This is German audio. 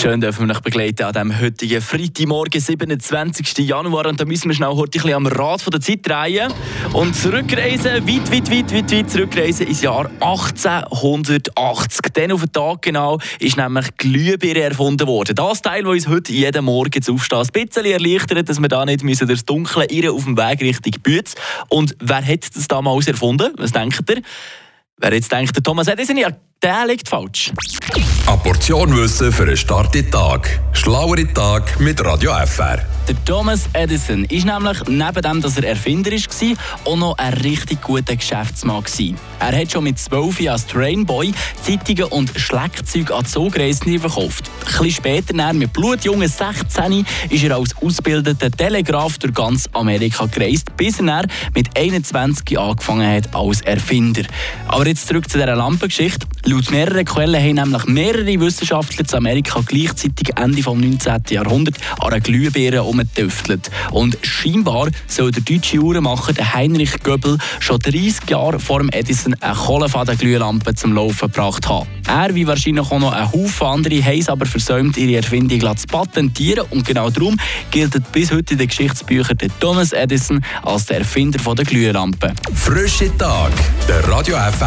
Schön dürfen wir euch begleiten an diesem heutigen Freitagmorgen, 27. Januar. Und da müssen wir schnell heute ein bisschen am Rad von der Zeit drehen und zurückreisen, weit, weit, weit, weit, weit zurückreisen ins Jahr 1880. Dann auf den Tag genau ist nämlich Glühbirne erfunden worden. Das Teil, das uns heute jeden Morgen zu aufstehen ein bisschen erleichtert, dass wir da nicht müssen durchs Dunkle irren auf dem Weg Richtung Bütz. Und wer hat das damals erfunden? Was denkt ihr? Wer jetzt denkt, der Thomas Edison, ja, der liegt falsch. Eine Portion Wissen für einen starken Tag. Schlauere Tag mit Radio FR. Der Thomas Edison ist nämlich neben dem, dass er Erfinder war, auch noch ein richtig guter Geschäftsmann. Gewesen. Er hat schon mit 12 Jahren als Trainboy Zeitungen und Schleckzeuge an Zugreisende verkauft. Ein bisschen später, mit blutjungen 16, ist er als ausgebildeter Telegraf durch ganz Amerika gereist, bis er mit 21 angefangen hat als Erfinder. Aber jetzt zurück zu dieser Lampengeschichte. Laut mehreren Quellen haben nämlich mehrere Wissenschaftler zu Amerika gleichzeitig Ende des 19. Jahrhunderts an einer Glühbirne umgetüftelt. Und scheinbar soll der deutsche Uhrenmacher Heinrich Göbel schon 30 Jahre vor dem Edison eine Kohlefadenglühlampe zum Laufen gebracht haben. Er, wie wahrscheinlich auch noch ein Haufen andere, haben es aber versäumt, ihre Erfindung zu patentieren. Und genau darum gilt bis heute in den Geschichtsbüchern Thomas Edison als der Erfinder der Glühlampe. Frische Tag, der Radio FR